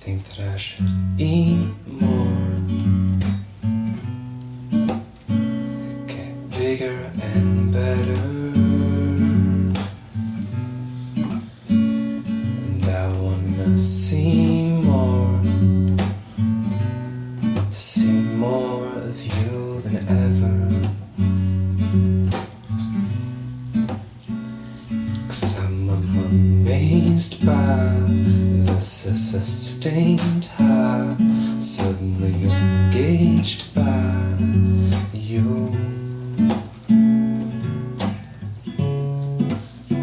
think that I should eat more. Get bigger and better. And I wanna see more. See more of you than ever. Cause I'm amazed by the sustained high, suddenly engaged by you.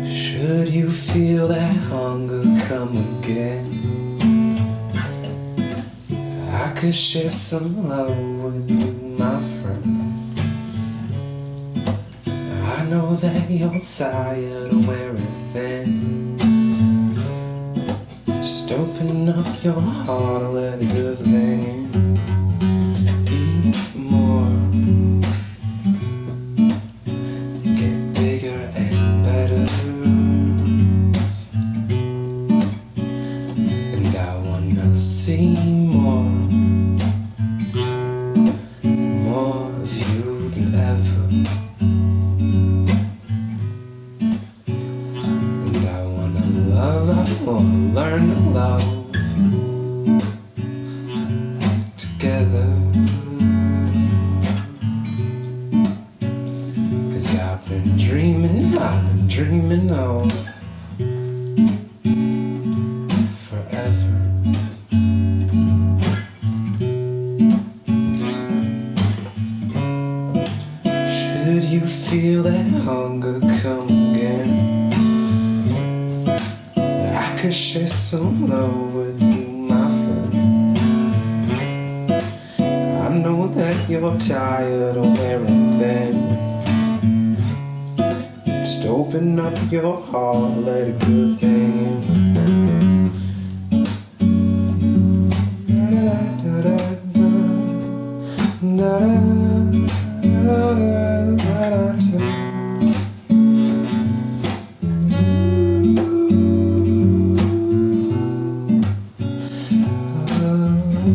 Should you feel that hunger come again? I could share some love with you, my friend. I know that you're tired of wearing thin. Just open up your heart and let the good thing in. Eat more. Get bigger and better. And I wanna see wanna learn to love together. Cause I've been dreaming, I've been dreaming of forever. Should you feel that hunger come again? I could share some love with you, my friend. I know that you're tired of wearing thin. Just open up your heart, let a good thing in. I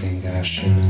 think I should.